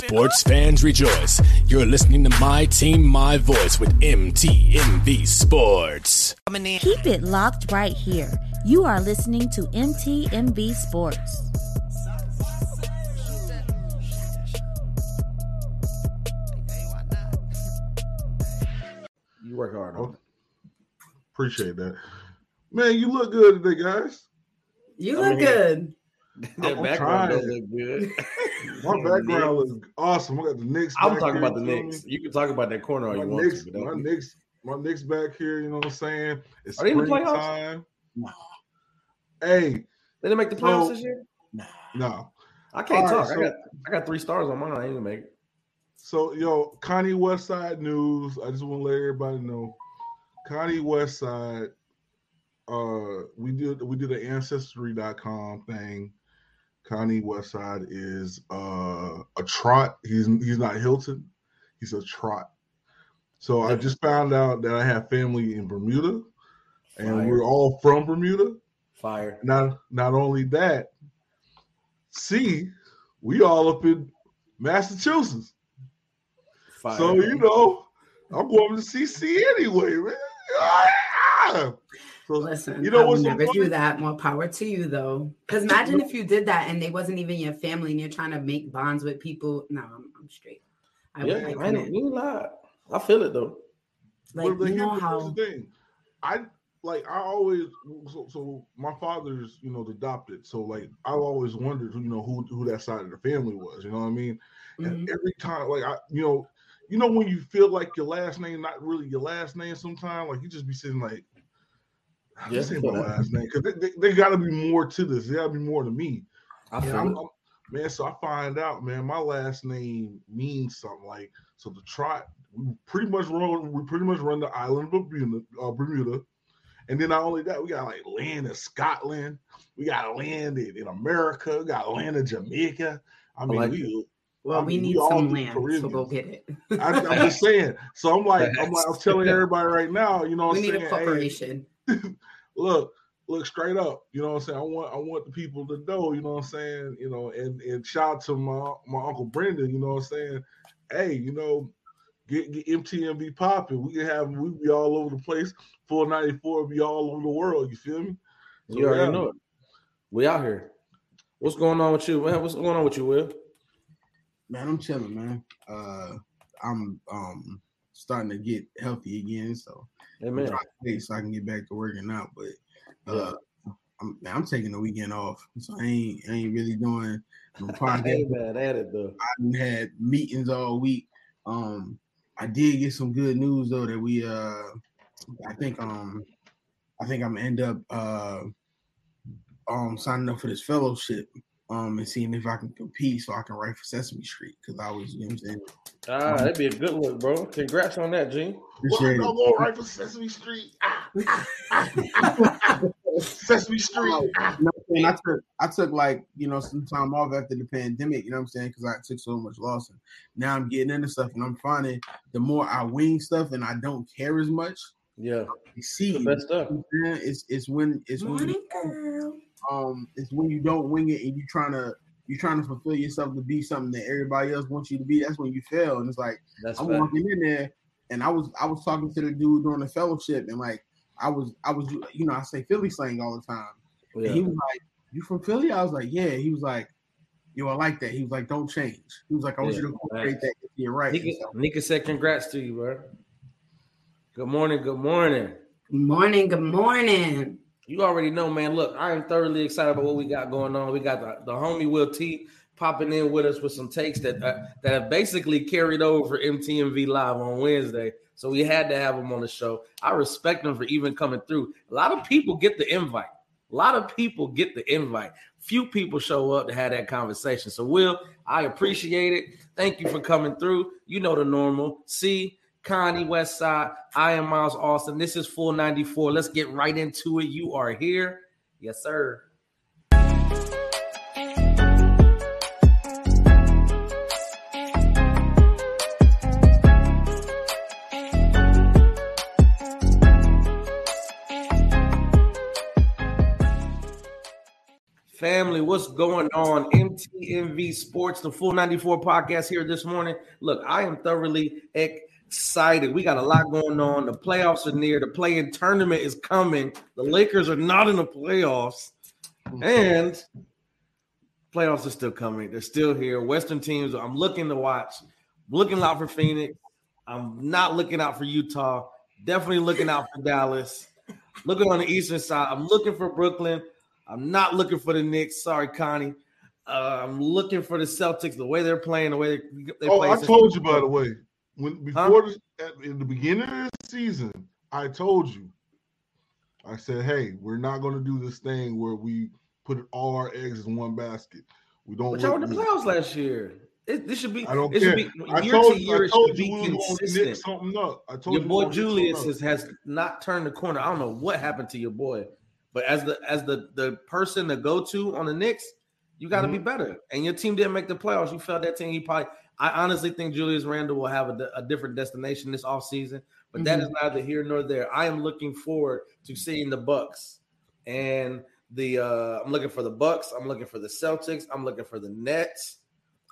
Sports fans rejoice. You're listening to My Team, My Voice with MTMV Sports. Keep it locked right here. You are listening to MTMV Sports. You work hard. Oh, appreciate that. Man, you look good today, guys. You look good. That I'm background trying. does look good. My background looks awesome. I got the Knicks. I'm back talking here, about the you Knicks. me? You can talk about that corner all My you want Knicks, to. but my don't- Knicks, my Knicks back here. You know what I'm saying? It's Are they in the playoffs? springtime. Hey, They didn't make the playoffs So- this year. no. I can't All right, talk. so- I got I got three stars on mine. I ain't gonna make it. So, yo, Connie Westside News. I just want to let everybody know. Connie Westside. Uh, we did we did an ancestry.com thing. Connie Westside is uh a Trott. He's he's not Hilton. He's a Trott. So I just found out that I have family in Bermuda, and Fire. we're all from Bermuda. Fire. Not not only that, see, we all up in Massachusetts. Fire. So you know, I'm going to CC anyway, man. So Listen, You know I what's would never funny? do that. More power to you, though. Because imagine if you did that and they wasn't even your family, and you're trying to make bonds with people. No, I'm, I'm straight. I, yeah, I I ain't you lie. I feel it though. Like but, but you know how. thing. I like I always so, so my father's you know adopted, so like I always wondered you know who who that side of the family was. You know what I mean? And Mhm. every time, like I, you know, you know when you feel like your last name not really your last name. Sometimes, like you just be sitting like, Yeah, this ain't my that. last name because they, they, they got to be more to this. They got to be more to me. I feel I'm, it. I'm- man, so I find out, man, my last name means something. Like, so the Trott, we pretty much run, we pretty much run the island of Bermuda, uh, Bermuda. And then not only that, we got like land in Scotland, we got land in, in America, we got land in Jamaica. I mean, like we, Well, I we mean, we need all some do land, so Caribbeans. go get it. I, I'm just saying. So I'm like, I'm like, I'm telling everybody right now, you know, what we I'm need saying, a Hey, corporation. look, look straight up. You know what I'm saying? I want I want the people to know, you know what I'm saying? You know, and and shout out to my my uncle Brendan, you know what I'm saying? Hey, you know, get get MTMV popping. We can have we be all over the place. 494 be all over the world, you feel me? So, You already yeah. know it. We out here. What's going on with you, man? What's going on with you, Will? Man, I'm chilling, man. Uh, I'm um starting to get healthy again, so I'm Amen. so I can get back to working out. But uh, I'm I'm taking the weekend off, so I ain't I ain't really doing no podcast. ain't mad at it though. I had meetings all week. Um, I did get some good news though that we uh, I think um, I think I'm end up uh, um signing up for this fellowship. Um, and seeing if I can compete so I can write for Sesame Street because I was, you know what I'm saying? Ah, that'd be a good look, bro. Congrats on that, G. Well, Appreciate I'm it. going right for Sesame Street. Sesame Street. You know I'm saying? I took I took like you know some time off after the pandemic. You know what I'm saying? Because I took so much loss, and now I'm getting into stuff, and I'm finding the more I wing stuff and I don't care as much. Yeah, You see, the best stuff. it's it's when it's when Morning, you, girl. Um it's when you don't wing it and you trying to you're trying to fulfill yourself to be something that everybody else wants you to be. That's when you fail, and it's like That's I'm fact. walking in there, and I was I was talking to the dude during the fellowship, and like I was I was you know I say Philly slang all the time. And he was like, "You from Philly?" I was like, "Yeah." He was like, "Yo, I like that." He was like, "Don't change." He was like, "I want Yeah, you to incorporate facts. that into your right." Nika, Nika said, "Congrats to you, bro." Good morning. Good morning. Good morning. Good morning. You already know, man. Look, I am thoroughly excited about what we got going on. We got the, the homie Will T popping in with us with some takes that uh, that have basically carried over MTMV Live on Wednesday. So we had to have him on the show. I respect him for even coming through. A lot of people get the invite. A lot of people get the invite. Few people show up to have that conversation. So, Will, I appreciate it. Thank you for coming through. You know the normal. See, Connie Westside. I am Miles Austin. This is Full 94. Let's get right into it. You are here. Yes, sir. Family, what's going on? MTMV Sports, the full 94 podcast here this morning. Look, I am thoroughly excited. We got a lot going on. The playoffs are near. The play-in tournament is coming. The Lakers are not in the playoffs. And playoffs are still coming. They're still here. Western teams, I'm looking to watch. Looking out for Phoenix. I'm not looking out for Utah. Definitely looking out for Dallas. Looking on the eastern side. I'm looking for Brooklyn. I'm not looking for the Knicks. Sorry, Connie. Uh, I'm looking for the Celtics. The way they're playing, the way they, they oh, play. I told you by the way. When before huh? the, at, in the beginning of the season, I told you. I said, "Hey, we're not going to do this thing where we put all our eggs in one basket. We don't." But y'all were the playoffs last year. It, this should be. I don't it care. Should be, I year told, to year, I told you be we consistent. something up. I told your you boy Julius has, has not turned the corner. I don't know what happened to your boy, but as the as the the person to go to on the Knicks, you got to mm-hmm. be better. And your team didn't make the playoffs. You felt that team. He probably. I honestly think Julius Randle will have a, a different destination this offseason, but mm-hmm. that is neither here nor there. I am looking forward to seeing the Bucks and the. uh I'm looking for the Bucks. I'm looking for the Celtics. I'm looking for the Nets.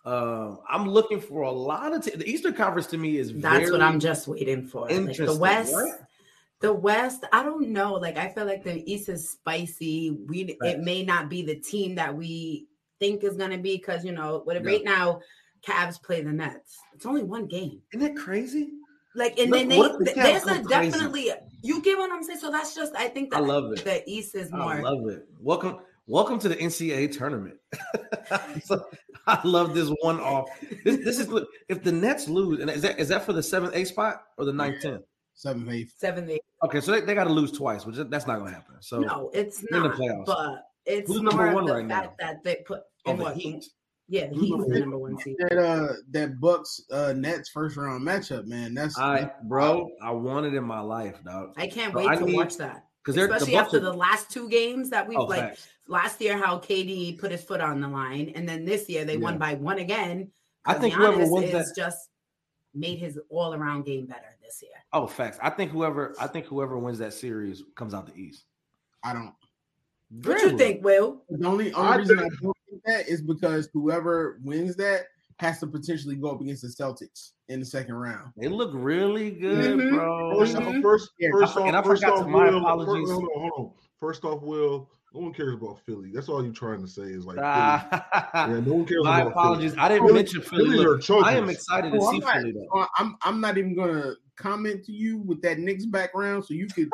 Um, I'm looking for a lot of t- the Eastern Conference to me is that's what I'm just waiting for. Like the West, right? the West, I don't know. Like I feel like the East is spicy. We right. it may not be the team that we think is gonna be because you know what right now Cavs play the Nets. It's only one game. Isn't that crazy? Like and then they, the there's a definitely you get what I'm saying. So that's just I think that I love it. The East is more. I love it. Welcome Welcome to the NCAA tournament. so, I love this one off. This, this, is if the Nets lose, and is that is that for the seventh, eighth spot or the ninth, tenth? Seventh, eighth, seventh, eighth. Okay, so they, they got to lose twice, which that's not going to happen. So no, it's not. In the playoffs. But it's Who's more of the right fact now? that they put oh, in what Heat. Yeah, the Heat's the number one seed. That uh, that Bucks uh Nets first round matchup, man. That's I, bro. I wanted in my life, dog. I can't wait I to need, watch that. Because especially the after are, the last two games that we've oh, like facts last year how KD put his foot on the line, and then this year they yeah. won by one again. I think whoever wins that just made his all around game better this year. Oh, facts. I think whoever I think whoever wins that series comes out the East. I don't. What you think, Will? The only, only reason. I don't think that is because whoever wins that has to potentially go up against the Celtics in the second round. They look really good, mm-hmm. bro. First, mm-hmm. first, first off, and I first off, my Will, apologies. First, hold on, hold on. First off, Will, no one cares about Philly. That's all you're trying to say is like, yeah, no one cares. My apologies. Philly. I didn't Philly, mention Philly. Look, I am excited to oh, see I'm Philly. Though. I'm I'm not even gonna comment to you with that Knicks background, so you could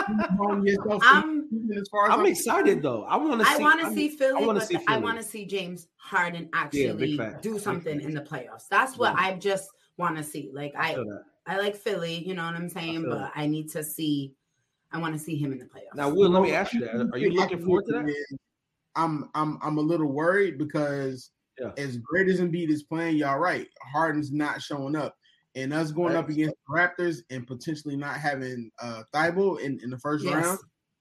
yourself. I'm, as far as I'm, I'm excited though. I want to. I want to see Philly, I but see Philly. I want to see James Harden actually yeah, do something in the playoffs. That's what yeah. I just want to see. Like I, I, I like Philly. You know what I'm saying? But that. I need to see I want to see him in the playoffs. Now, Will, let me ask you that. Are you looking forward to that? I'm I'm I'm a little worried because yeah. as great as Embiid is playing, y'all right. Harden's not showing up. And us going right. up against the Raptors and potentially not having uh Thybulle in, in the first yes. round,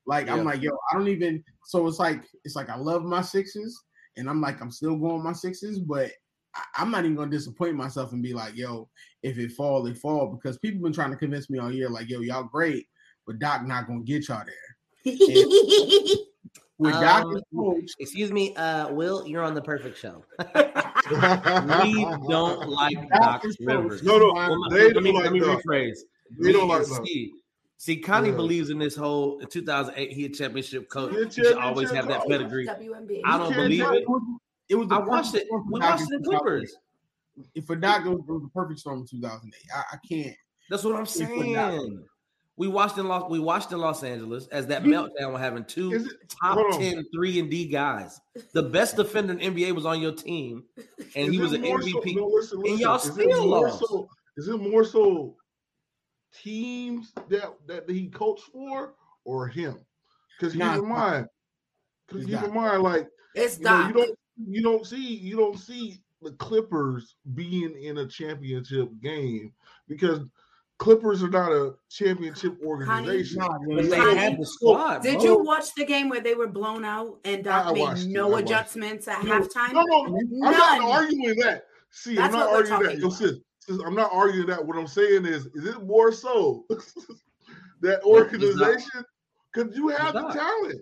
like yeah. I'm like, yo, I don't even so it's like it's like I love my sixes and I'm like I'm still going my sixes, but I, am not even gonna disappoint myself and be like, yo, if it fall, it fall because people been trying to convince me all year, like, yo, y'all great, but Doc not gonna get y'all there. with um, Doc coach, excuse me, uh, Will, you're on the perfect show. we don't like Doc Rivers. No, no, well, they let, don't me, like let me rephrase. They don't like see, see, Connie yeah. believes in this whole in 2008 he a championship coach. He, should always have that pedigree. WNBA. I don't believe it. It was. I watched it. We watched the Clippers. If for Doc, it was the perfect storm in 2008. I, I can't. That's what I'm saying. We watched in Los we watched in Los Angeles as that meltdown was having two it, top 10 3 and D guys. The best defender in NBA was on your team, and is he was an MVP. So, no, listen, listen. And y'all still lost. So, is it more so teams that that he coached for or him? Because keep in mind, because keep in mind, like it's you, know, you don't you don't see you don't see the Clippers being in a championship game because Clippers are not a championship organization. Honey, they Honey, had the squad. Did bro. you watch the game where they were blown out and Doc made no adjustments at no, halftime? No, no, I'm not arguing that. See, That's I'm not arguing that. Yo, sis, sis, I'm not arguing that. What I'm saying is, is it more so that organization? Because you have the talent.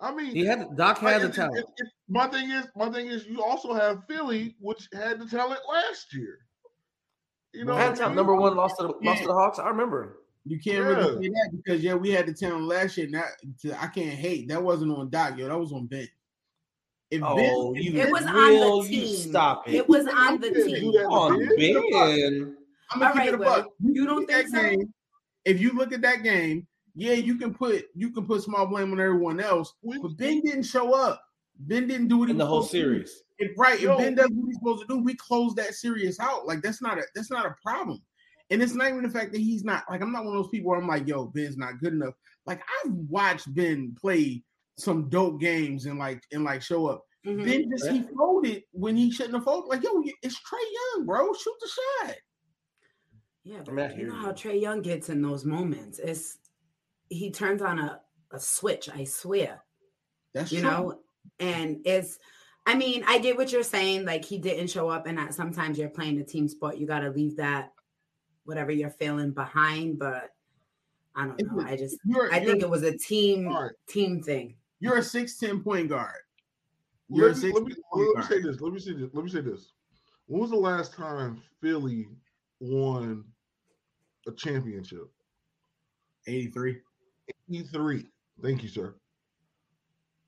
I mean, he had Doc had the talent. It, it, my thing is, my thing is, you also have Philly, which had the talent last year. You know, had talent. Number one lost to the, lost to the Hawks. I remember. You can't yeah. really say that because yeah, we had the talent last year. Now I can't hate that wasn't on Doc, yo. That was on Ben. If oh, ben, you it was real, on the team. Stop it. It was on the team. On Ben. I'm gonna All keep right, it a buck. You, you don't think so? Game, if you look at that game, yeah, you can put you can put small blame on everyone else, but Ben didn't show up. Ben didn't do it in the whole series. If, right, Yo. if Ben does what he's supposed to do, we close that series out. Like that's not a that's not a problem. And it's not even the fact that he's not like I'm not one of those people where I'm like, yo, Ben's not good enough. Like I've watched Ben play some dope games and like and like show up. Mm-hmm. Ben just he folded when he shouldn't have folded. Like, yo, it's Trae Young, bro. Shoot the shot. Yeah, but you know how Trae Young gets in those moments. It's he turns on a, a switch, I swear. That's you true. know, and it's I mean, I get what you're saying. Like he didn't show up, and that sometimes you're playing a team sport. You got to leave that whatever you're feeling behind. But I don't know. I just you're, I you're, think it was a team right. team thing. You're a six ten point guard. You're let me, let me, let me say this. Let me say this. Let me say this. When was the last time Philly won a championship? 83. 83. Thank you, sir.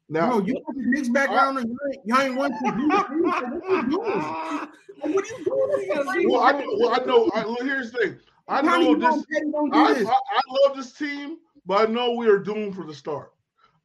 Now, no, you got the Knicks background and you ain't won to do What are you doing? Well, I know. Well, I know. I, well, here's the thing. I know this. I, I, I, love this team, but I know we are doomed for the start.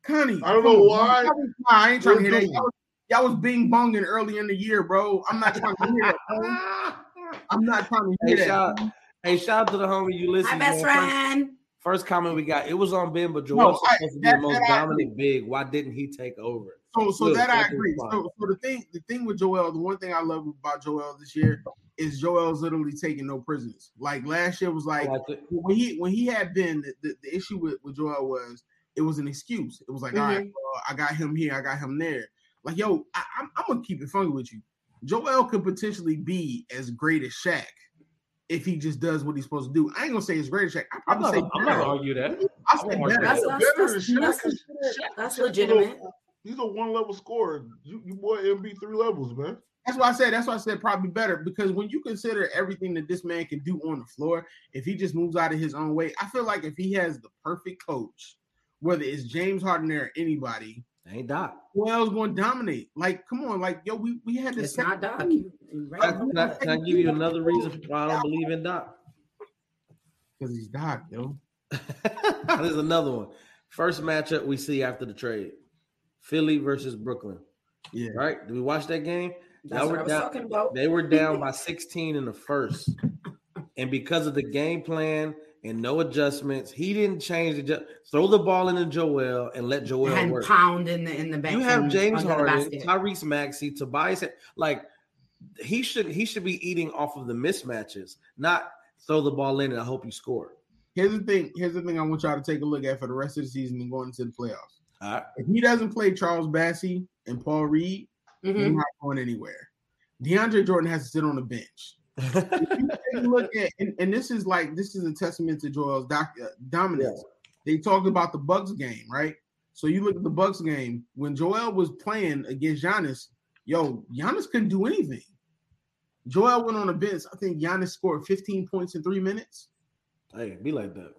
Connie, I don't know why. I ain't trying to hear that. Y'all, y'all was being bonging early in the year, bro. I'm not trying to hear that. Bro. I'm not trying to hear hey, that. Shout, hey, shout out to the homie you listen. My best friend. First comment we got, it was on Ben, but Joel no, supposed to be the most dominant big. Why didn't he take over? So, so Look, that I agree. So, so the thing, the thing with Joel, the one thing I love about Joel this year is Joel's literally taking no prisoners. Like last year was like, like when he when he had been the, the, the, issue with, with Joel was it was an excuse. It was like, mm-hmm. all right, mm-hmm. I got him here, I got him there. Like, yo, I, I'm, I'm gonna keep it funny with you. Joel could potentially be as great as Shaq if he just does what he's supposed to do. I ain't gonna say he's great as Shaq. I probably I'm say not, I'm not gonna argue that. I say better. That's, that's, that's, that's, that's legitimate. He's a one level scorer. You, you boy MB three levels, man. That's why I said. That's why I said probably better because when you consider everything that this man can do on the floor, if he just moves out of his own way, I feel like if he has the perfect coach, whether it's James Harden or anybody, ain't Doc. Who else going to dominate? Like, come on, like yo, we we had this. It's not Doc. Right. Can, I, can I give you another reason why I don't believe in Doc? Because he's Doc, yo. There's another one. First matchup we see after the trade: Philly versus Brooklyn. Yeah. Right? Did we watch that game? That's what I was down, talking about. They were down by 16 in the first, and because of the game plan and no adjustments. He didn't change the ju- throw the ball into Joel and let Joel and work. pound in the in the back. You have James Harden, Tyrese Maxey, Tobias. Like he should he should be eating off of the mismatches, not throw the ball in and I hope you score. Here's the thing. Here's the thing. I want y'all to take a look at for the rest of the season and going into the playoffs. If he doesn't play Charles Bassey and Paul Reed, mm-hmm. he's not going anywhere. DeAndre Jordan has to sit on the bench look at, and, and, this is like this is a testament to Joel's doc, uh, dominance. Yeah. They talked about the Bucks game, right? So you look at the Bucks game when Joel was playing against Giannis. Yo, Giannis couldn't do anything. Joel went on a bench. I think Giannis scored 15 points in three minutes. Hey, be like that.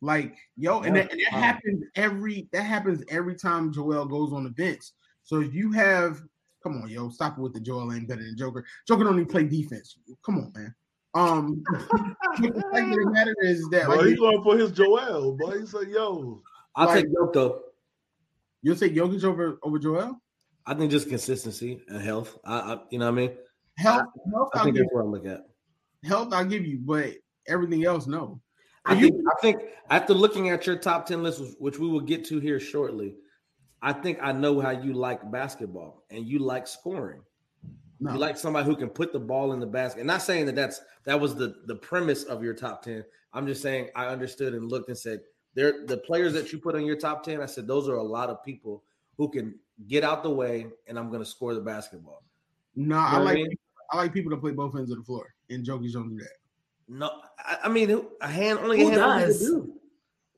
Like yo, and, that, and that happens every that happens every time Joel goes on the bench. So if you have Come on, yo, stop it with the Joel ain't better than Joker. Joker don't even play defense. Come on, man. Um, the fact that the matter is that like, he's going for his Joel, but he's like, yo, I'll like, take Jokic though. You'll take Jokic over over Joel? I think just consistency and health. I, I you know what I mean. Health, I, health. I think that's what I look at. Health, I'll give you, but everything else, no. I think, I think after looking at your top ten list, which we will get to here shortly, I think I know how you like basketball and you like scoring. No. You like somebody who can put the ball in the basket. And not saying that that's that was the the premise of your top 10. I'm just saying I understood and looked and said they're the players that you put on your top 10. I said those are a lot of people who can get out the way and I'm going to score the basketball. No, you know I like I, mean? I like people to play both ends of the floor, and Jokic don't do that. No, I, I mean a hand only who a does. Do.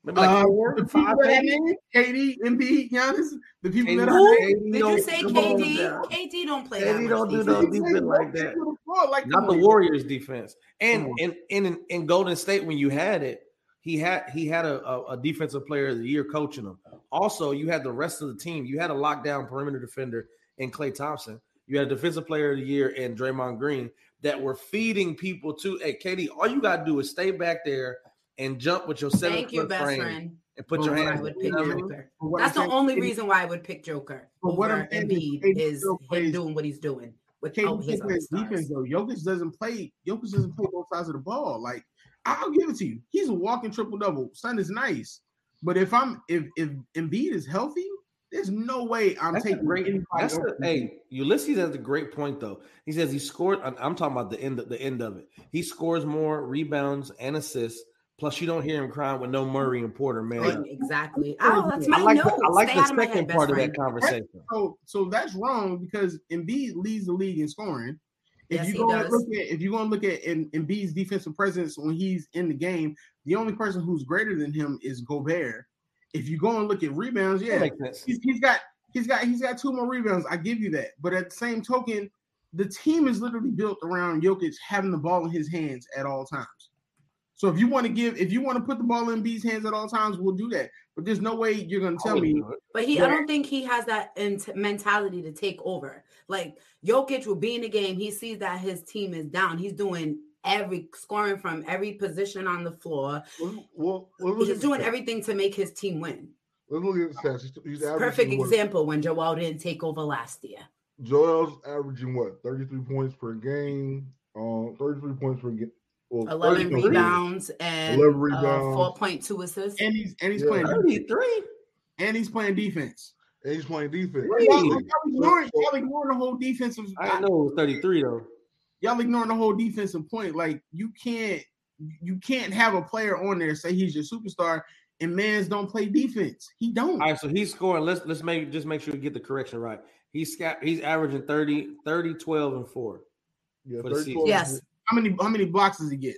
Maybe like uh, four, the five, KD, KD, Embiid, Giannis, the people that are Did you say KD? KD don't play. KD don't do no defense like that. Like Not the Warriors defense. And in in in Golden State when you had it, he had he had a, a, a, defensive player of the year coaching them. Also, you had the rest of the team. You had a lockdown perimeter defender in Klay Thompson. You had a defensive player of the year in Draymond Green that were feeding people to. Hey, KD, all you got to do is stay back there and jump with your seven Thank foot frame friend. and put your hands. Would pick Joker. That's the only reason why I would pick Joker. But what I'm Embiid is him doing what he's doing. Without his defense though, Jokic doesn't play. Jokic doesn't play both sides of the ball. Like I'll give it to you. He's a walking triple double. Son is nice, but if I'm if if Embiid is healthy, there's no way I'm that's taking great. That's a, hey, Ulysses has a great point though. He says he scored. I'm talking about the end. of The end of it. He scores more rebounds and assists Plus, you don't hear him crying with no Murray and Porter, man. Exactly. Oh, that's my I like notes. The, I like Stay the second part of that conversation. So, so that's wrong because Embiid leads the league in scoring. If yes, you go look at if you're going to look at in, Embiid's defensive presence when he's in the game, the only person who's greater than him is Gobert. If you go and look at rebounds, yeah, he's, he's got he's got he's got two more rebounds. I give you that. But at the same token, the team is literally built around Jokic having the ball in his hands at all times. So if you want to give, if you want to put the ball in B's hands at all times, we'll do that. But there's no way you're going to tell me. But he, that, I don't think he has that int- mentality to take over. Like Jokic will be in the game. He sees that his team is down. He's doing every scoring from every position on the floor. Well, well, he's doing everything to make his team win. Let's look at the stats. He's, he's perfect example when Joel didn't take over last year. Joel's averaging what 33 points per game. Um, 33 points per game 11 rebounds and 11 uh, rebounds. Uh, 4.2 assists. And he's and he's yeah. playing 33. And he's playing defense. And he's playing defense. Y'all, y'all, ignoring, y'all ignoring the whole defensive. I know it was 33 though. Y'all ignoring the whole defensive point. Like you can't you can't have a player on there say he's your superstar and man's don't play defense. He don't. All right, so he's scoring. Let's let's make just make sure we get the correction right. He's he's averaging 30, 30, 12, and 4. Yeah, yes. How many how many blocks does he get?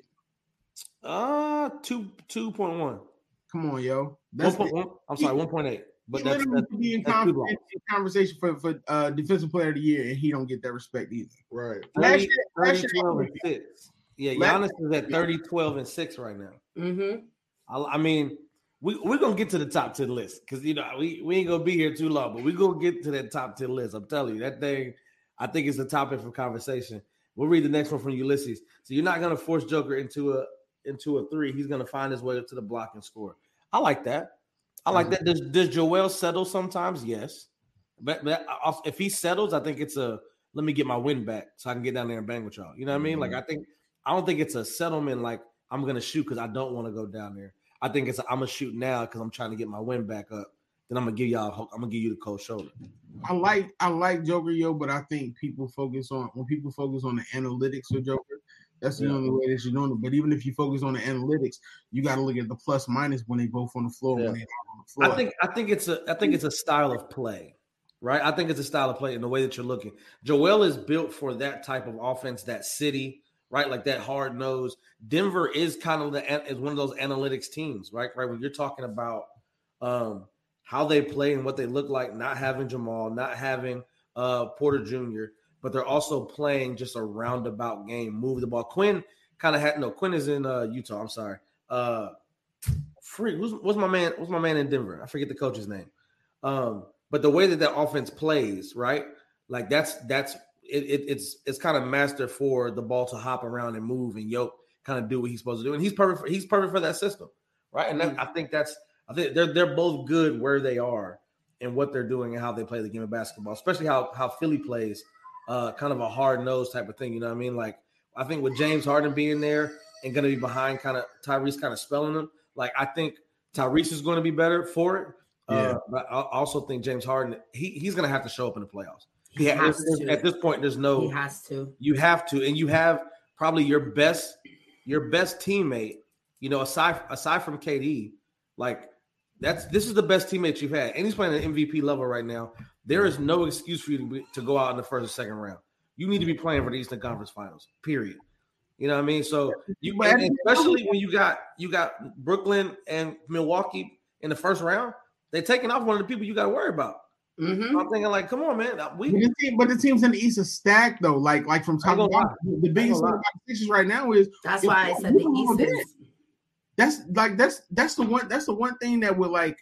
Uh two two point one. Come on, yo. That's one, one, I'm sorry, one point eight. But that's, that's, be in, that's con- in conversation for for uh, defensive player of the year, and he don't get that respect either. Right. 30, year, 30 12 and six. Yeah, Giannis is at 30, 12, and six right now. Mm-hmm. I, I mean, we, we're gonna get to the top 10 list because you know we, we ain't gonna be here too long, but we're gonna get to that top 10 list. I'm telling you, that thing I think is the topic for conversation. We'll read the next one from Ulysses. So you're not going to force Joker into a into a three. He's going to find his way up to the block and score. I like that. I like mm-hmm. that. Does, does Joel settle sometimes? Yes. But, but if he settles, I think it's a let me get my win back so I can get down there and bang with y'all. You know what I mean? Like mm-hmm. I think I don't think it's a settlement like I'm gonna shoot because I don't want to go down there. I think it's i am gonna shoot now because I'm trying to get my win back up. Then I'm gonna give y'all I'm gonna give you the cold shoulder. I like I like Joker yo, but I think people focus on when people focus on the analytics of Joker. That's the yeah. only way that you're doing it. But even if you focus on the analytics, you got to look at the plus minus when they both on the floor. Yeah. When they on the floor. I think I think it's a I think it's a style of play, right? I think it's a style of play in the way that you're looking. Joel is built for that type of offense, that city, right? Like that hard nose. Denver is kind of the is one of those analytics teams, right? Right when you're talking about um how they play and what they look like, not having Jamal, not having uh, Porter Jr., but they're also playing just a roundabout game, move the ball. Quin kind of had no. Quin is in uh, Utah. I'm sorry. Uh, free. Who's, what's my man? What's my man in Denver? I forget the coach's name. Um, but the way that that offense plays, right? Like that's that's it, it, it's it's kind of master for the ball to hop around and move and yoke kind of do what he's supposed to do, and he's perfect. For, he's perfect for that system, right? And that, mm. I think that's I think they're they're both good where they are and what they're doing and how they play the game of basketball, especially how how Philly plays, uh, kind of a hard nose type of thing. You know what I mean? Like I think with James Harden being there and going to be behind, kind of Tyrese kind of spelling them. Like I think Tyrese is going to be better for it. Uh, yeah. Uh, but I also think James Harden he, he's going to have to show up in the playoffs. He, he has to. At this point, there's no. He has to. You have to, and you have probably your best your best teammate. You know, aside aside from KD, like that's this is the best teammate you've had, and he's playing at MVP level right now. There is no excuse for you to, be, to go out in the first or second round. You need to be playing for the Eastern Conference Finals. Period. You know what I mean? So you especially when you got you got Brooklyn and Milwaukee in the first round, they're taking off one of the people you got to worry about. Mm-hmm. I'm thinking like, come on, man. We but the, team, but the teams in the East are stacked though. Like like from top to bottom, the biggest thing right now is that's why I said the East is. That's like that's that's the one that's the one thing that would like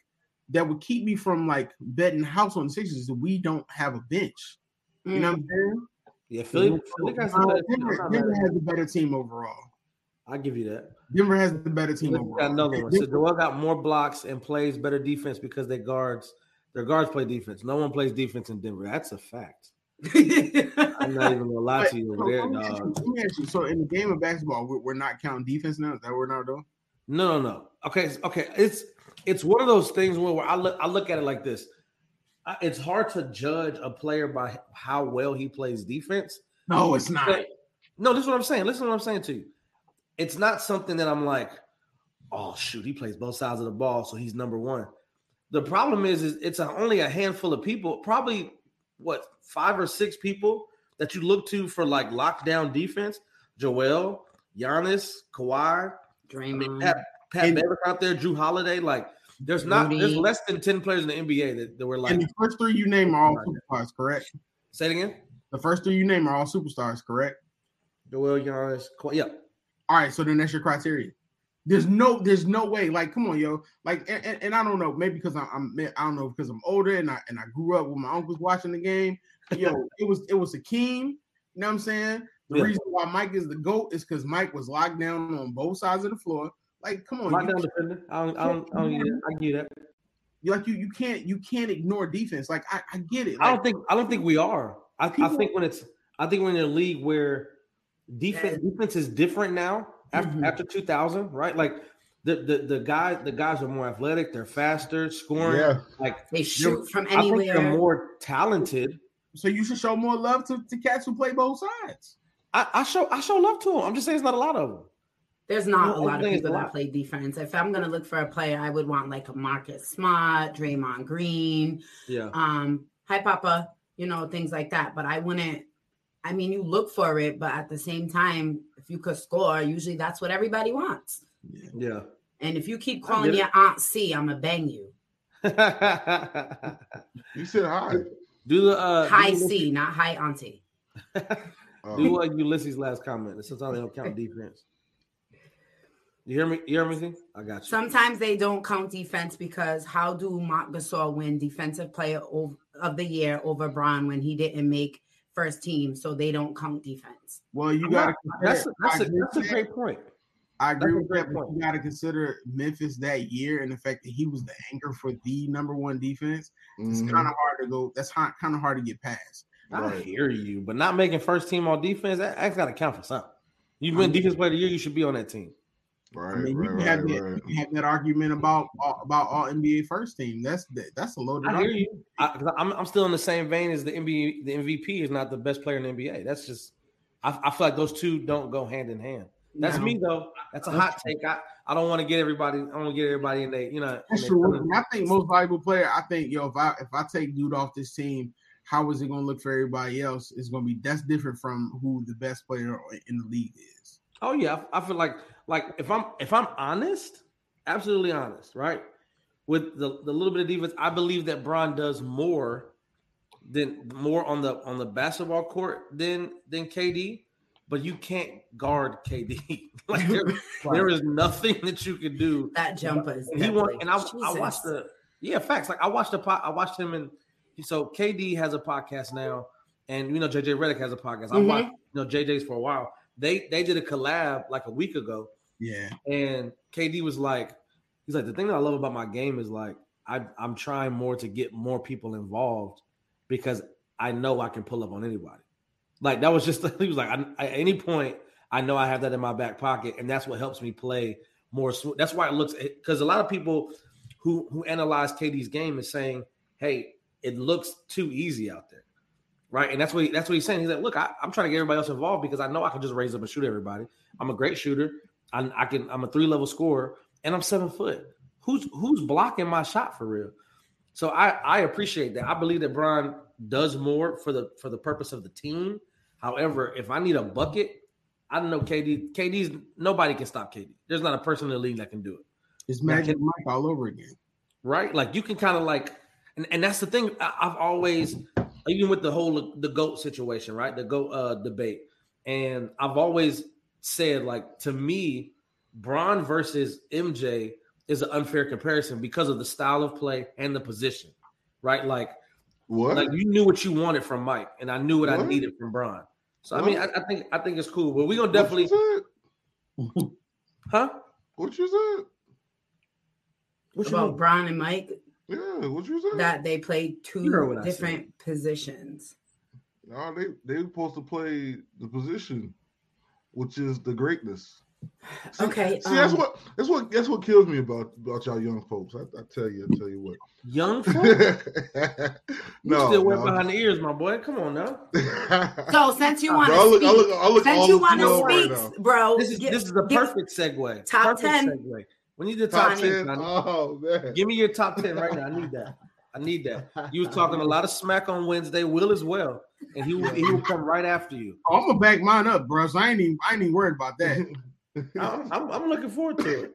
that would keep me from like betting house on the Sixers is that we don't have a bench. You know what I'm saying? Yeah, Philly, Philly has, uh, Denver, Denver has a better team overall. I'll give you that. Denver has the better team overall. Got another one. So Joel got more blocks and plays better defense because their guards their guards play defense. No one plays defense in Denver. That's a fact. I'm not even gonna lie to you. There, dog. Let me ask you. So in the game of basketball, we're, we're not counting defense now. Is that what we're not doing? No, no, no. Okay, okay. It's it's one of those things where, where I look I look at it like this. It's hard to judge a player by how well he plays defense. No, it's not. But, no, this is what I'm saying. Listen to what I'm saying to you. It's not something that I'm like, oh shoot, he plays both sides of the ball, so he's number one. The problem is, is it's a, only a handful of people, probably what five or six people that you look to for like lockdown defense. Joel, Giannis, Kawhi, Draymond, Pat, Pat Beverley out there, Jrue Holiday. Like, there's not Rudy. there's less than ten players in the NBA that, that were like. And the first three you name are all superstars, correct? Say it again. The first three you name are all superstars, correct? Joel, Giannis. Yeah. All right, so then that's your criteria. There's no, there's no way. Like, come on, yo. Like, and, and, and I don't know, maybe because I'm, I'm, I don't know, because I'm older and I and I grew up with my uncles watching the game. Yo, it was it was Hakeem. You know what I'm saying? The yeah. reason why Mike is the goat is because Mike was locked down on both sides of the floor. Like, come on, lockdown defender. I don't, I don't, I don't get it. I get it. Like you, you can't, you can't ignore defense. Like I, I get it. Like, I don't think, I don't think we are. I, people, I think when it's, I think we're in a league where defense, defense is different now after mm-hmm. after 2000, right? Like the, the the guys the guys are more athletic, they're faster, scoring. Yeah. Like they shoot from anywhere. I think they're more talented. So you should show more love to, to cats who play both sides. I, I show I show love to them. I'm just saying it's not a lot of them. There's not a lot of people that play defense. If I'm gonna look for a player, I would want like a Marcus Smart, Draymond Green, yeah, um, Hi Papa, you know, things like that. But I wouldn't I mean, you look for it, but at the same time, if you could score, usually that's what everybody wants. Yeah. And if you keep calling your aunt C, I'm gonna bang you. you said hi. Do the uh, high do C, not high auntie. do uh, Ulysses' last comment. Sometimes they don't count defense. You hear me? You hear me? I got you. Sometimes they don't count defense because how do Marc Gasol win Defensive Player of the Year over Bron when he didn't make first team, so they don't count defense. Well, you got to. That's a, that's, a, that's a great point. I agree that's with that, but you got to consider Memphis that year and the fact that he was the anchor for the number one defense. Mm-hmm. It's kind of hard to go. That's kind of hard to get past. I right. hear you, but not making first team on defense that, that's got to count for something. You've been defense player of the year. You should be on that team. Right, I mean, right, you, can right, have that, right. you can have that argument about about all NBA first team. That's that, that's a loaded. I hear you. I, I'm I'm still in the same vein as the NBA. The MVP is not the best player in the NBA. That's just. I, I feel like those two don't go hand in hand. That's no. me though. That's a hot take. I, I don't want to get everybody. I want to get everybody in there. You know. That's true. I think most valuable player. I think yo, if I if I take dude off this team, how is it going to look for everybody else? It's going to be that's different from who the best player in the league is. Oh yeah, I feel like like if I'm if I'm honest, absolutely honest, right? With the, the little bit of defense, I believe that Bron does more than more on the on the basketball court than than KD, but you can't guard KD. like there, there is nothing that you can do. That jumper is he want, and I, I watched the yeah facts. Like I watched the pot. I watched him and so KD has a podcast now, and you know JJ Redick has a podcast. I mm-hmm. watched you know JJ's for a while. They they did a collab like a week ago, yeah. And KD was like, he's like, the thing that I love about my game is like I, I'm trying more to get more people involved because I know I can pull up on anybody. Like that was just he was like, I, at any point, I know I have that in my back pocket, and that's what helps me play more. That's why it looks because a lot of people who who analyze KD's game is saying, hey, it looks too easy out there. Right. And that's what he, that's what he's saying. He's like, look, I, am trying to get everybody else involved because I know I can just raise up and shoot everybody. I'm a great shooter. I, I can I'm a three level scorer and I'm seven foot. Who's who's blocking my shot for real? So I I appreciate that. I believe that Brian does more for the for the purpose of the team. However, if I need a bucket, I don't know KD. KD's nobody can stop KD. There's not a person in the league that can do it. It's Magic Mike all over again, right? Like you can kind of like, and, and that's the thing. I've always, even with the whole the goat situation, right? The goat uh, debate, and I've always said like to me, Bron versus MJ is an unfair comparison because of the style of play and the position, right? Like, what? Like you knew what you wanted from Mike, and I knew what, what? I needed from Bron. So what? I mean, I, I, think I think it's cool, but we're gonna definitely. huh? What you said? What about mean? Bron and Mike? Yeah, what you said? That they played two different positions. No, they they supposed to play the position, which is the greatness. See, okay. See, um, that's what that's what that's what kills me about about y'all young folks. I, I tell you, I tell you what. Young folks? no, still wet no. behind the ears, my boy. Come on now. so since you want to speak, I look, I look since you want to speak, right bro, this is get, this is the perfect segue. Top perfect ten. Segue. We need the top, top 10. 10. Oh man. Give me your top 10 right now. I need that. I need that. You was talking a lot of smack on Wednesday, Will as well. And he will he will come right after you. Oh, I'm gonna back mine up, bro. So I ain't even I ain't even worried about that. I'm, I'm, I'm, looking forward to it.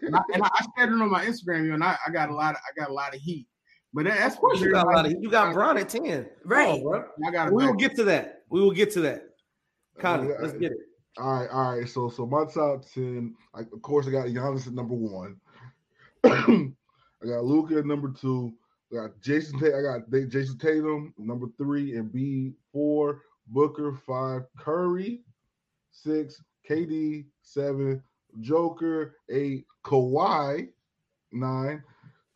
and I, and I shared it on my Instagram, you know, and I, I got a lot of I got a lot of heat. But that's of course you got a lot of heat. You got Bron at 10. Right. bro. I got we will get to that. We will get to that. Connie, uh, let's get it. All right, all right. So so my top 10, I, of course, I got Giannis at number one. I got Luka at number two. I got Jayson. I got Jayson Tatum number three and B four. Booker five. Curry six. KD seven. Joker eight. Kawhi nine.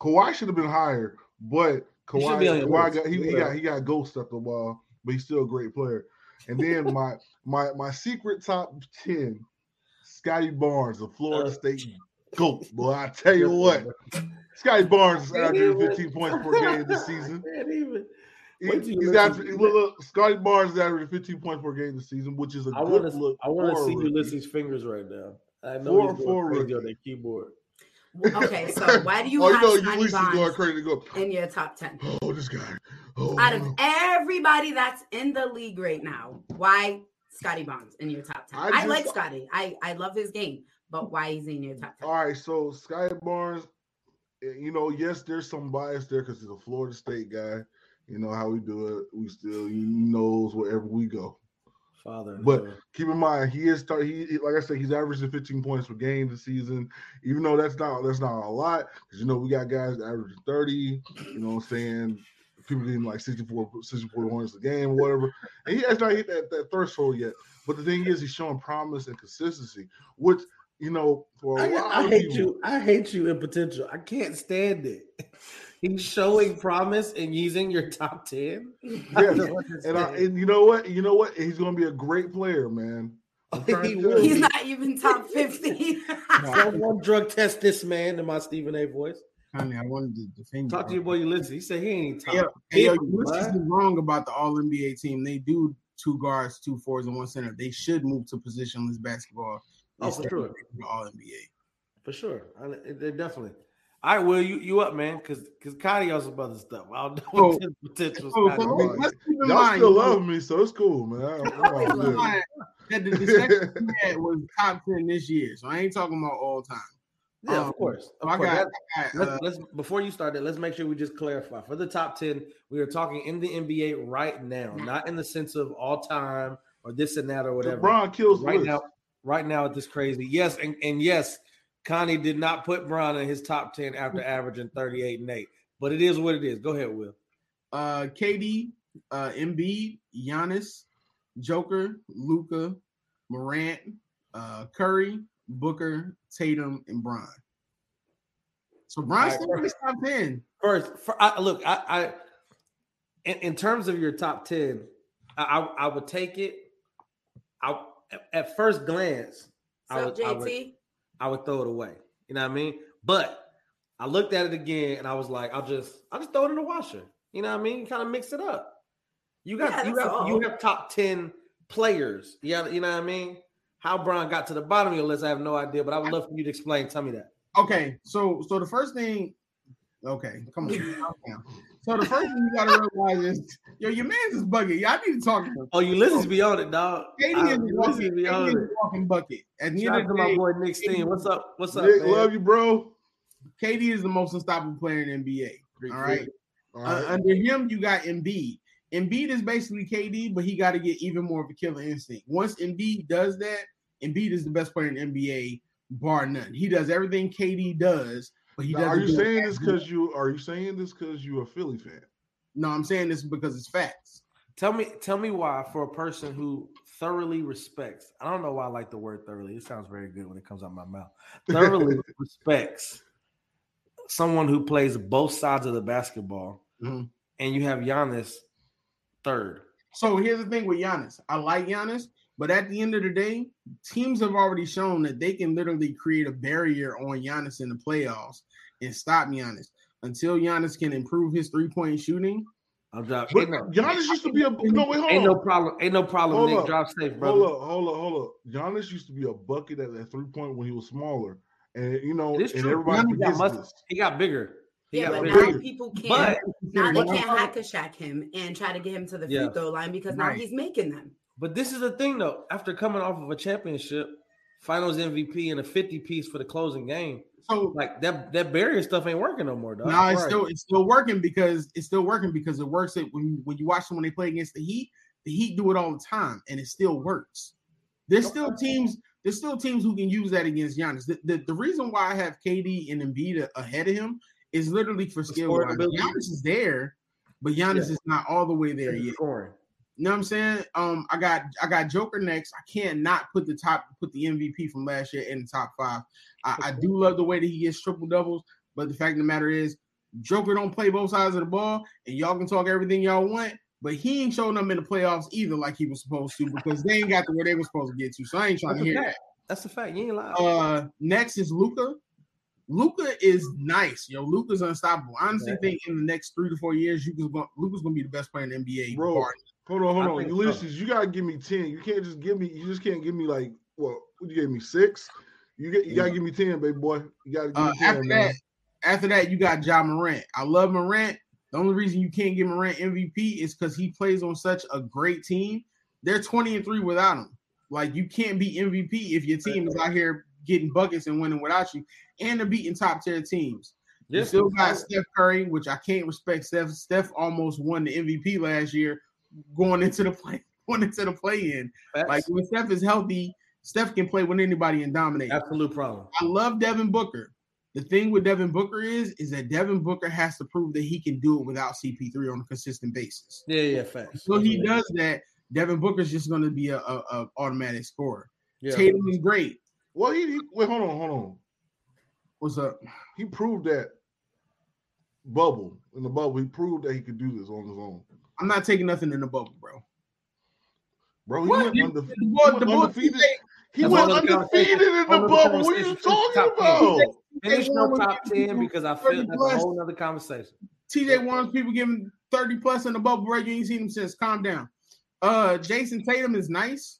Kawhi should have been higher, but Kawhi, he, Kawhi got, he, he, got he got ghost at the wall, but he's still a great player. And then my my my secret top ten, Scottie Barnes of Florida uh, State GOAT, boy. I tell you what, Scottie Barnes is averaging 15 points per game this season. Even. He, he's averaging, look, look, Scottie Barnes is averaging 15 points per game this season, which is a I good wanna, look. I want to see Ulysses' fingers right now. I know four, he's going crazy on that keyboard. Okay, so why do you oh, have you know, Scottie Barnes going crazy go. in your top 10? Oh, this guy. Oh, Out of everybody that's in the league right now, why Scottie Barnes in your top 10? I, just, I like Scottie. I, I love his game but why is he in your top 10? All right, so Scottie Barnes, you know, yes, there's some bias there because he's a Florida State guy. You know how we do it. We still he knows wherever we go. Father, but no. keep in mind he is start. He like I said, he's averaging 15 points per game this season. Even though that's not that's not a lot because you know we got guys averaging 30. You know what I'm saying? People getting like 64, 64 points a game or whatever. And he has not hit that, that threshold yet. But the thing is, he's showing promise and consistency, which you know, for a I, while. I hate you. I hate you in potential. I can't stand it. He's showing promise and using your top ten. Yeah, and, I, and you know what? You know what? He's going to be a great player, man. He He's not even top fifty. Someone drug test this man in my Stephen A. voice. Honey, I wanted to defend. Talk to your boy Ulysses. He said he ain't top. Yeah, hey, Ulysses is wrong about the All NBA team. They do two guards, two fours, and one center. They should move to positionless basketball Oh, for sure. All NBA. For sure. They definitely. All right, Will, you you up, man? Because because Cotty also about the stuff. I don't know oh, what his potential oh, Let's keep in Y'all mind, still love me, so it's cool, man. that the discussion had was top ten this year, so I ain't talking about all time. Yeah, um, of course. Of I, course. Got, I got, let's, uh, let's before you start it, let's make sure we just clarify for the top ten. We are talking in the NBA right now, not in the sense of all time or this and that or whatever. LeBron kills right now right now at this crazy. Yes, and, and yes, Connie did not put Bron in his top 10 after mm-hmm. averaging 38 and 8. But it is what it is. Go ahead, Will. Uh KD, uh Embiid, Giannis, Joker, Luka, Morant, uh Curry, Booker, Tatum, and Bron. So Bron's still in his top 10. First, for, I, look, I, I in, in, terms of your top 10, I, I, I would take it. I at first glance, I would, I would, I would throw it away. You know what I mean? But I looked at it again and I was like, I'll just I'll just throw it in the washer. You know what I mean? Kind of mix it up. You got yeah, you have all. you have top 10 players. Yeah, you know what I mean? How Bron got to the bottom of your list, I have no idea, but I would love for you to explain. Tell me that. Okay, so so the first thing, okay, come on. So the first thing you gotta realize is, yo, your man's is bucket. Y'all need to talk to him. Oh, Ulysses be on it, dog. KD is a walking, be on it. walking bucket. At the Shout end of the day, my boy Nick Steen. What's up? What's up? Nick, man? love you, bro. KD is the most unstoppable player in NBA. All right. All right. Uh, under him, you got Embiid. Embiid is basically KD, but he got to get even more of a killer instinct. Once Embiid does that, Embiid is the best player in NBA, bar none. He does everything KD does, but he does. Are you saying this because you are you saying this because you a Philly fan? No, I'm saying this because it's facts. Tell me, tell me why for a person who thoroughly respects. I don't know why I like the word thoroughly. It sounds very good when it comes out of my mouth. Thoroughly respects someone who plays both sides of the basketball, mm-hmm. and you have Giannis third. So here's the thing with Giannis. I like Giannis, but at the end of the day, teams have already shown that they can literally create a barrier on Giannis in the playoffs and stop Giannis. Until Giannis can improve his three point shooting, I'll drop. But no, Giannis used to be a no wait, hold ain't on. no problem. Ain't no problem. Hold Nick, up. drop safe, brother. Hold up, hold up, hold up. Giannis used to be a bucket at that three point when he was smaller, and you know, and everybody got much, He got bigger. Yeah, but now people can't. But, now they can't hack a Shaq him and try to get him to the yeah. free throw line because right. now he's making them. But this is the thing, though. After coming off of a championship, Finals MVP, and a fifty piece for the closing game, so like that that barrier stuff ain't working no more, dog. No, nah, it's still it's still working because it's still working because it works. It when when you watch them when they play against the Heat, the Heat do it all the time, and it still works. There's still teams. There's still teams who can use that against Giannis. The, the, the reason why I have KD and Embiid ahead of him is literally for skill. Giannis is there, but Giannis yeah. is not all the way there yet. Scoring. You know what I'm saying? Um, I got I got Joker next. I can't not put the top put the MVP from last year in the top five. I, I do love the way that he gets triple doubles, but the fact of the matter is, Joker don't play both sides of the ball, and y'all can talk everything y'all want, but he ain't showing up in the playoffs either like he was supposed to because they ain't got to where they were supposed to get to. So I ain't trying That's to hear that. That's a fact. You ain't lying. Uh, next is Luka. Luka is nice, yo. Luka's unstoppable. I honestly yeah. think in the next three to four years, going, Luka's going to be the best player in the NBA. Bro, hold on, hold on. Ulysses, so. you gotta give me ten. You can't just give me. You just can't give me like what? What you gave me six? You get. You gotta give me ten, baby boy. You gotta give uh, me ten. After man. that, after that, you got Ja Morant. I love Morant. The only reason you can't give Morant MVP is because he plays on such a great team. They're twenty and three without him. Like you can't be MVP if your team is out here getting buckets and winning without you, and they're beating top tier teams. You still got Steph Curry, which I can't respect. Steph Steph almost won the MVP last year, going into the play, going into the play in. Like when Steph is healthy, Steph can play with anybody and dominate. Absolute problem. I love Devin Booker. The thing with Devin Booker is, is that Devin Booker has to prove that he can do it without CP3 on a consistent basis. Yeah, yeah, facts. So he does that. Devin Booker's just going to be a, a, a automatic scorer. Yeah. Tatum is great. Well, he, he wait, hold on, hold on. What's up? He proved that bubble in the bubble. He proved that he could do this on his own. I'm not taking nothing in the bubble, bro. Bro, he what? went, undefe- the boy, he went undefeated. He went undefeated in the bubble. What are you talking about? Finish no top ten because I feel that's a whole other conversation. TJ Warren's people giving 30 plus in the bubble break. You ain't seen him since. Calm down. Uh, Jayson Tatum is nice.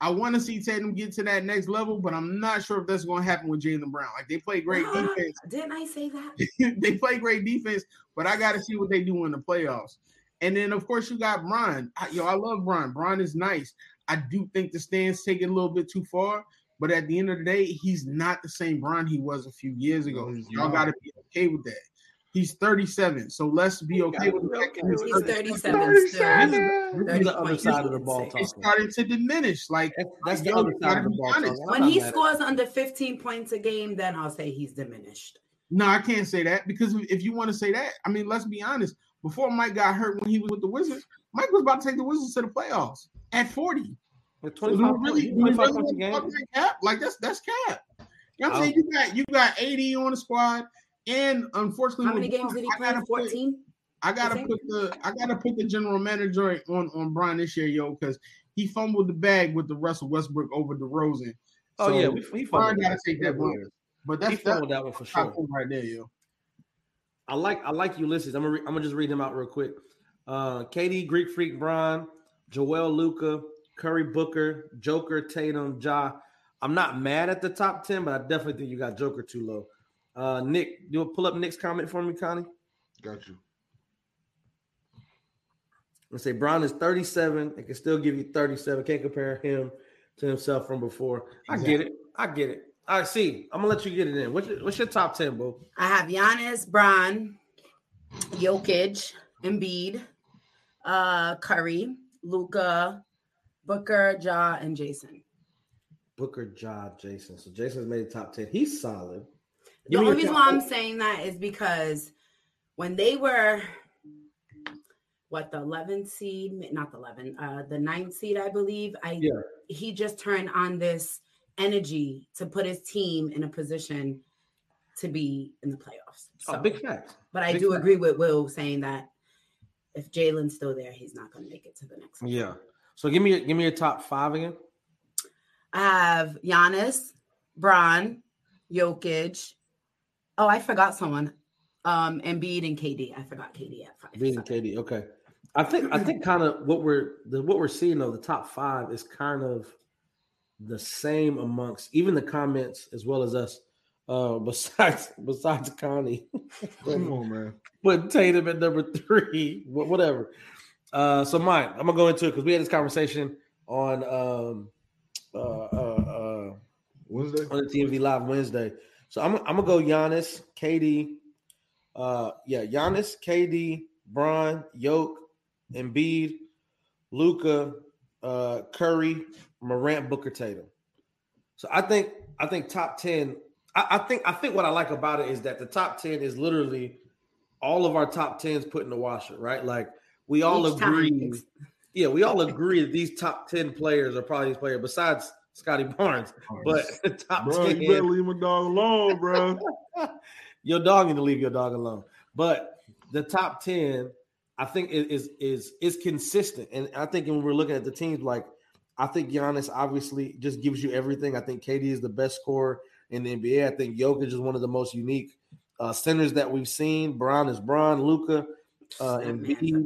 I want to see Tatum get to that next level, but I'm not sure if that's going to happen with Jaylen Brown. Like they play great defense. Didn't I say that? they play great defense, but I got to see what they do in the playoffs. And then of course you got Bron. I, yo, I love Bron. Bron is nice. I do think the stands take it a little bit too far, but at the end of the day, he's not the same Bron he was a few years ago. Y'all got to be okay with that. He's 37, so let's be okay with that. He's 37. 37. He's the other side of the ball. It's starting to diminish. Like that's the other side of the ball. When he scores under 15 points a game, then I'll say he's diminished. No, I can't say that because if you want to say that, I mean, let's be honest. Before Mike got hurt when he was with the Wizards, Mike was about to take the Wizards to the playoffs at 40. With 25, so really, 25 really cap? Like that's that's cap. You know what I'm saying? You got you got 80 on the squad. And unfortunately, how many games did he play? Fourteen. I gotta put the I gotta put the general manager on on Bron this year, yo, because he fumbled the bag with the Russell Westbrook over DeRozan. Oh so yeah, we, we Bron gotta take that one. But that's he fumbled that one for sure, right there, yo. I like I like Ulysses. I'm gonna re- I'm gonna just read him out real quick. Uh, KD, Greek Freak, Bron, Joel, Luka, Curry, Booker, Joker, Tatum, Ja. I'm not mad at the top ten, but I definitely think you got Joker too low. Uh, Nick, you will pull up Nick's comment for me, Connie? Got you. Let's say Bron is 37. It can still give you 37. Can't compare him to himself from before. I get it. I get it. I see. I'm gonna let you get it in. What's your, what's your top 10, boo? I have Giannis, Bron, Jokic, Embiid, uh, Curry, Luka, Booker, Ja, and Jayson. Booker, Ja, Jayson. So Jayson's made the top 10. He's solid. Give the only reason why I'm saying that is because when they were what the 11th seed, not the 11, uh, the ninth seed, I believe. I yeah. he just turned on this energy to put his team in a position to be in the playoffs. So, oh, big fact. But I big do fact. agree with Will saying that if Jaylen's still there, he's not going to make it to the next. One. Yeah. So give me give me your top five again. I have Giannis, Bron, Jokic. Oh, I forgot someone. Um, Embiid and KD. I forgot KD at five. Embiid and KD. Okay. I think I think kind of what we're the, what we're seeing though the top five is kind of the same amongst even the comments as well as us. Uh, besides besides Connie, come on, man. Put Tatum at number three, whatever. Uh, so mine, I'm gonna go into it because we had this conversation on um, uh, uh, uh, Wednesday on the TMV Live Wednesday. So I'm I'm gonna go Giannis, KD, uh, yeah, Giannis, KD, Bron, Yoke, Embiid, Luka, uh, Curry, Morant, Booker, Tatum. So I think I think top ten. I, I, think I think what I like about it is that the top ten is literally all of our top tens put in the washer, right? Like we all Each agree. Time. Yeah, we all agree that these top ten players are probably these players besides Scottie Barnes. But the top bro, 10, you better leave my dog alone, bro. your dog need to leave your dog alone. But the top ten I think is is is consistent, and I think when we're looking at the teams, like I think Giannis obviously just gives you everything. I think KD is the best scorer in the NBA. I think Jokic is one of the most unique uh, centers that we've seen. Bron is Bron, Luka, uh, and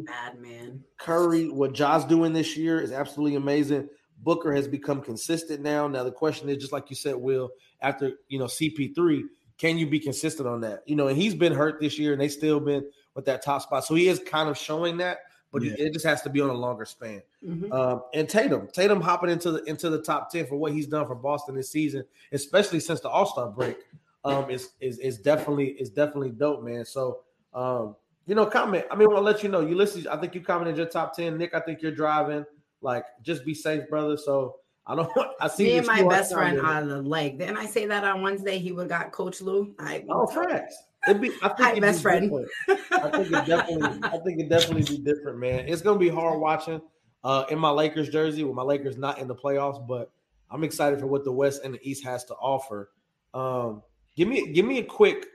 bad man. Curry. What Ja's doing this year is absolutely amazing. Booker has become consistent now. Now the question is, just like you said, Will, after you know CP3, can you be consistent on that? You know, and he's been hurt this year, and they still been with that top spot. So he is kind of showing that, but yeah. it just has to be on a longer span. Mm-hmm. Um, and Tatum, Tatum hopping into the into the top ten for what he's done for Boston this season, especially since the All Star break, um, is is is definitely is definitely dope, man. So. Um, you know, comment. I mean, I want to let you know. You listen. I think you commented your top ten. Nick, I think you're driving. Like, just be safe, brother. So I don't. want. I see. Me and my best friend on the leg. Didn't I say that on Wednesday? He would got Coach Lue. I oh, facts. It'd be, I think Hi, best friend. I think it definitely, I think it definitely be different, man. It's gonna be hard watching uh, in my Lakers jersey with my Lakers not in the playoffs, but I'm excited for what the West and the East has to offer. Um, give me, give me a quick,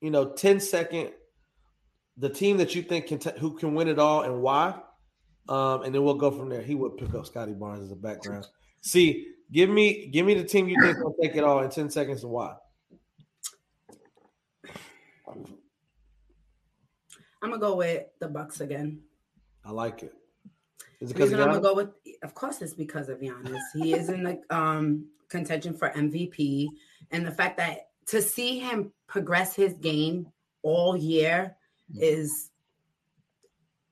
you know, 10 second, the team that you think can t- who can win it all and why, um, and then we'll go from there. He would pick up Scottie Barnes as a background. See, give me, give me the team you think will take it all in 10 seconds and why. I'm gonna go with the Bucks again. I like it. Is it because I'm gonna go with? Of course, it's because of Giannis. he is in the um, contention for MVP, and the fact that to see him progress his game all year is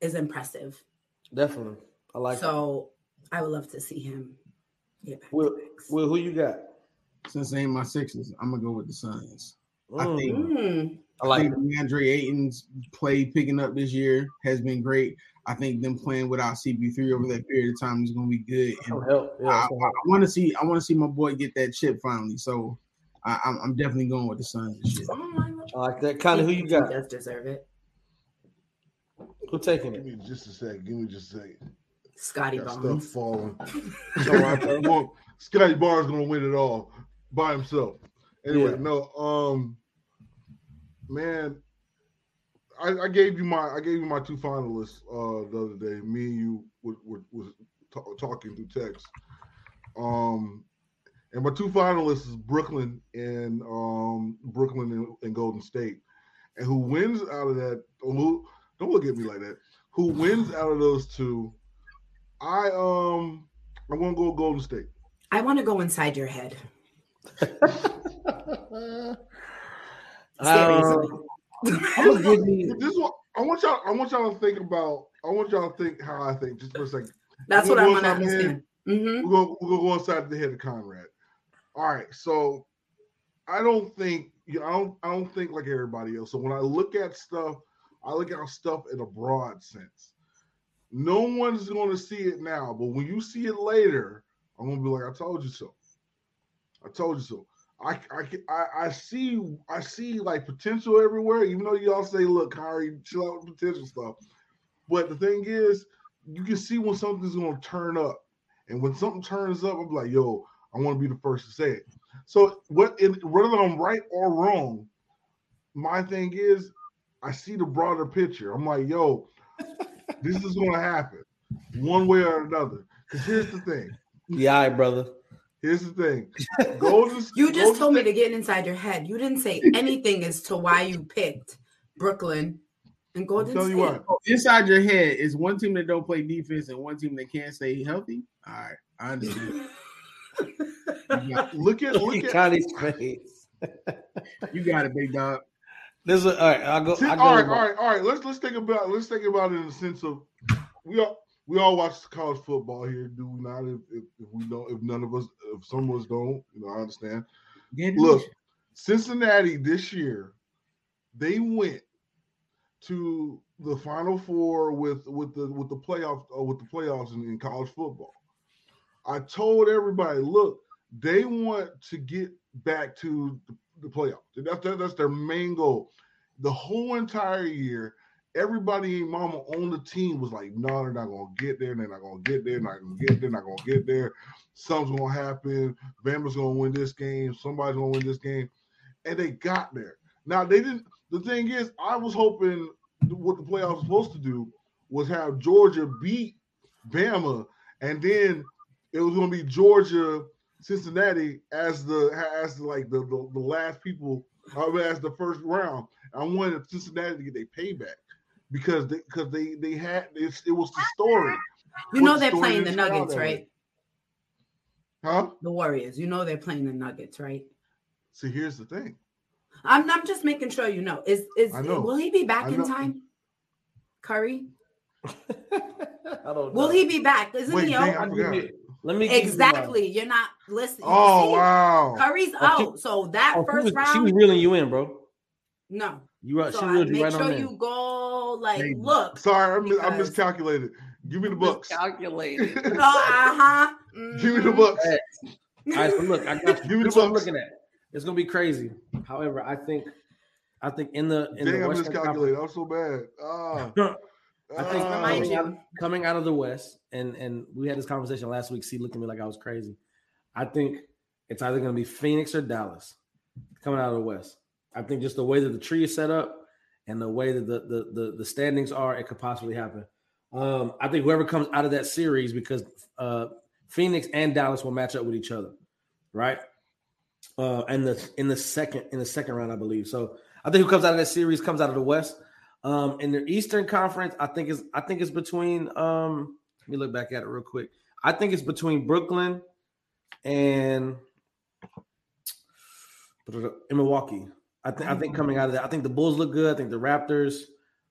is impressive. Definitely, I like. It. So it. I would love to see him. Get back Will, Will, who you got? Since ain't my Sixers, I'm gonna go with the Suns. Mm. I think mm. I like DeAndre Ayton's play picking up this year has been great. I think them playing without CP3 over that period of time is going to be good. And yeah, I, I, I want to see I want to see my boy get that chip finally. So I, am definitely going with the Suns this year. I like that. Kind of who you got? He does deserve it. Who taking it? Give me just a second. Give me just a second. Scottie Barnes. Stuff falling. Scottie Barnes going to win it all by himself. Anyway, yeah. no. Um man, I, I, gave you my I gave you my two finalists uh, the other day. Me and you were, were, was t- talking through text. Um, and my two finalists is Brooklyn and um, Brooklyn and, and, Golden State. And who wins out of that? Who don't look at me like that. Who wins out of those two? I um I want to go Golden State. I want to go inside your head. Um, I'm give me this. One, I want y'all. I want y'all to think about I want y'all to think how I think just for a second. That's what I want to understand. Mm-hmm. We're gonna we're gonna go inside the head of Conrad. All right, so I don't think you know, I don't I don't think like everybody else. So when I look at stuff, I look at stuff in a broad sense. No one's gonna see it now, but when you see it later, I'm gonna be like, I told you so. I told you so. I, I, I see I see like potential everywhere, even though y'all say, look, Kyrie, chill out with potential stuff. But the thing is, you can see when something's gonna turn up. And when something turns up, I'm like, yo, I want to be the first to say it. So what in, whether I'm right or wrong, my thing is I see the broader picture. I'm like, yo, this is gonna happen one way or another. Because here's the thing. Yeah, brother. Here's the thing. Golden, you just Golden told me to get inside your head. You didn't say anything as to why you picked Brooklyn and Golden State. You what, inside your head is one team that don't play defense and one team that can't stay healthy. All right, I understand. look at look at Connie's face. you got it, big dog. This is all right. I'll go. I'll go all right, all right, all right. Let's let's think about let's think about it in the sense of we all we all watch college football here, do we not? If, if, if, we don't, if none of us, if some of us don't, you know, I understand. Look, Cincinnati this year, they went to the Final Four with with the with the playoff uh, with the playoffs in, in college football. I told everybody, look, they want to get back to the, the playoffs. That's that, that's their main goal. The whole entire year, everybody in mama on the team was like, no, they're not gonna get there, they're not gonna get there, not gonna get there, not gonna get there. Something's gonna happen. Bama's gonna win this game, somebody's gonna win this game. And they got there. Now they didn't the thing is, I was hoping what the playoffs was supposed to do was have Georgia beat Bama, and then it was gonna be Georgia, Cincinnati as the as like the, the, the last people uh, as the first round. I wanted Cincinnati to get their payback because they because they they had it, it was the story. You know they're playing the Nuggets, right? Huh? The Warriors. You know they're playing the Nuggets, right? See, here's the thing. I'm I'm just making sure you know. Is is know. will he be back in time? Curry? I don't know. Will he be back? Isn't Wait, he out? Let me exactly. You're not listening. Oh wow. Curry's oh, out. So that oh, first was, round, she was reeling you in, bro. No. You right. So she reeled you right sure on you go like hey, look. Sorry, I'm, I'm miscalculated. Give me the books. Calculated. oh, uh-huh. Mm-hmm. Give me the books. All right, so look, I got you. Give me the books. I'm looking at. It's gonna be crazy. However, I think, I think in the in Dang, the I'm miscalculated. I'm so bad. Ah. I think uh, coming, out, coming out of the West, and and we had this conversation last week. See, looked at me like I was crazy. I think it's either going to be Phoenix or Dallas coming out of the West. I think just the way that the tree is set up and the way that the the the, the standings are, it could possibly happen. Um, I think whoever comes out of that series, because uh, Phoenix and Dallas will match up with each other, right? Uh, and the in the second in the second round, I believe. So I think who comes out of that series comes out of the West. Um, in the Eastern Conference, I think is I think it's between. Um, let me look back at it real quick. I think it's between Brooklyn and in Milwaukee. I, th- I think coming out of that, I think the Bulls look good. I think the Raptors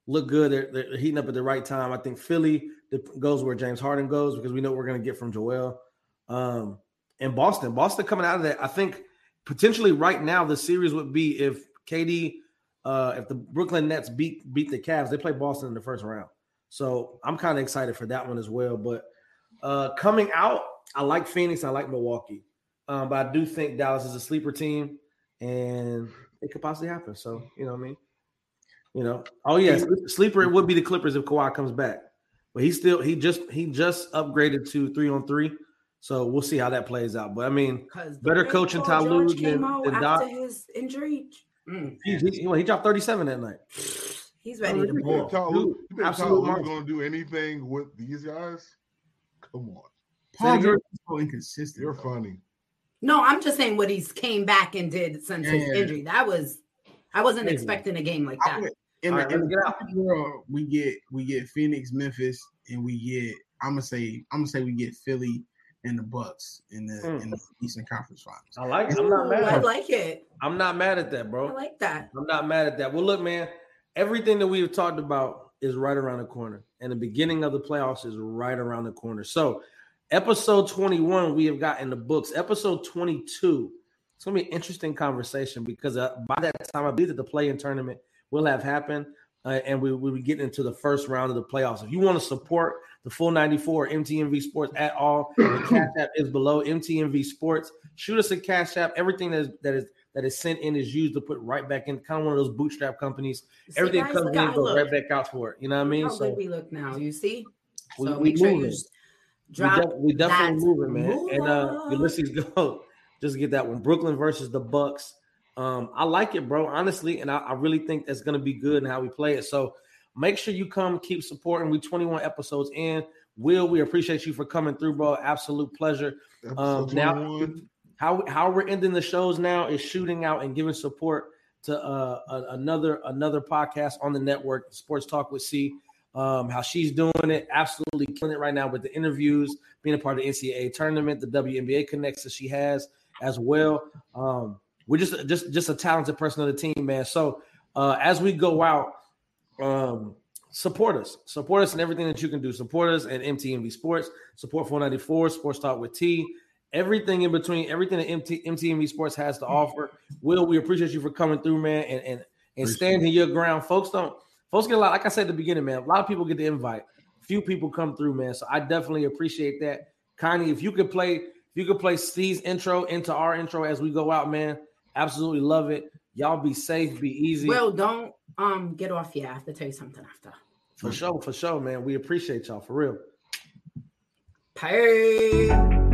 look good. They're, they're heating up at the right time. I think Philly goes where James Harden goes because we know what we're going to get from Joel. Um, and Boston, Boston coming out of that, I think potentially right now the series would be if KD, uh, if the Brooklyn Nets beat beat the Cavs, they play Boston in the first round. So I'm kind of excited for that one as well. But uh, coming out, I like Phoenix, I like Milwaukee, um, but I do think Dallas is a sleeper team, and it could possibly happen. So you know what I mean. You know, oh yes, sleeper it would be the Clippers if Kawhi comes back, but he still he just he just upgraded to three on three, so we'll see how that plays out. But I mean, better coaching Ty Lue than, than Doc. his injury. Mm. He, he, he, dropped thirty seven that night. He's ready to ball. You think Ty Lue going to do anything with these guys? Come on, Paul George is so inconsistent. You're though. funny. No, I'm just saying what he's came back and did since yeah. his injury. That was I wasn't expecting a game like that. In the, right, in the world, we get we get Phoenix, Memphis, and we get I'm gonna say I'm gonna say we get Philly and the Bucks in the mm. in the Eastern Conference Finals. I like. It. I'm not mad. I like it. I'm not mad at that, bro. I like that. I'm not mad at that. Well, look, man. Everything that we've talked about is right around the corner, and the beginning of the playoffs is right around the corner. So, episode 21, we have got in the books. Episode 22, it's gonna be an interesting conversation because uh, by that time, I believe that the play-in tournament will have happened, uh, and we will be getting into the first round of the playoffs. If you want to support the full 94 MTMV Sports at all, the cash app is below MTMV Sports. Shoot us a cash app. Everything that is that is that is sent in is used to put right back in, kind of one of those bootstrap companies. See, Everything guys, comes in, goes right back out for it. You know what I mean? How so good we look now. You see? So we, we make sure moving. you drop. We, de- we definitely moving, man. Move and uh, Ulysses go. Just get that one. Brooklyn versus the Bucks. Um, I like it, bro. Honestly, and I, I really think that's going to be good and how we play it. So make sure you come, keep supporting. We 21 episodes in. Will, we appreciate you for coming through, bro. Absolute pleasure. Um, now, how how we're ending the shows now is shooting out and giving support to uh, a, another another podcast on the network, Sports Talk with C. Um, how she's doing it, absolutely killing it right now with the interviews, being a part of the NCAA tournament, the WNBA connects that she has as well. Um, we're just just just a talented person of the team, man. So uh, as we go out, um, support us, support us in everything that you can do. Support us at MTMV Sports, support 494 Sports Talk with T everything in between, everything that MT, MTMV Sports has to offer. Will, we appreciate you for coming through, man, and and, and standing your ground. Folks don't, folks get a lot, like I said at the beginning, man, a lot of people get the invite. Few people come through, man. So I definitely appreciate that. Connie, if you could play, if you could play Steve's intro into our intro as we go out, man, absolutely love it. Y'all be safe, be easy. Well, don't um get off yet. I have to tell you something after. For sure, for sure, man. We appreciate y'all for real. Pay.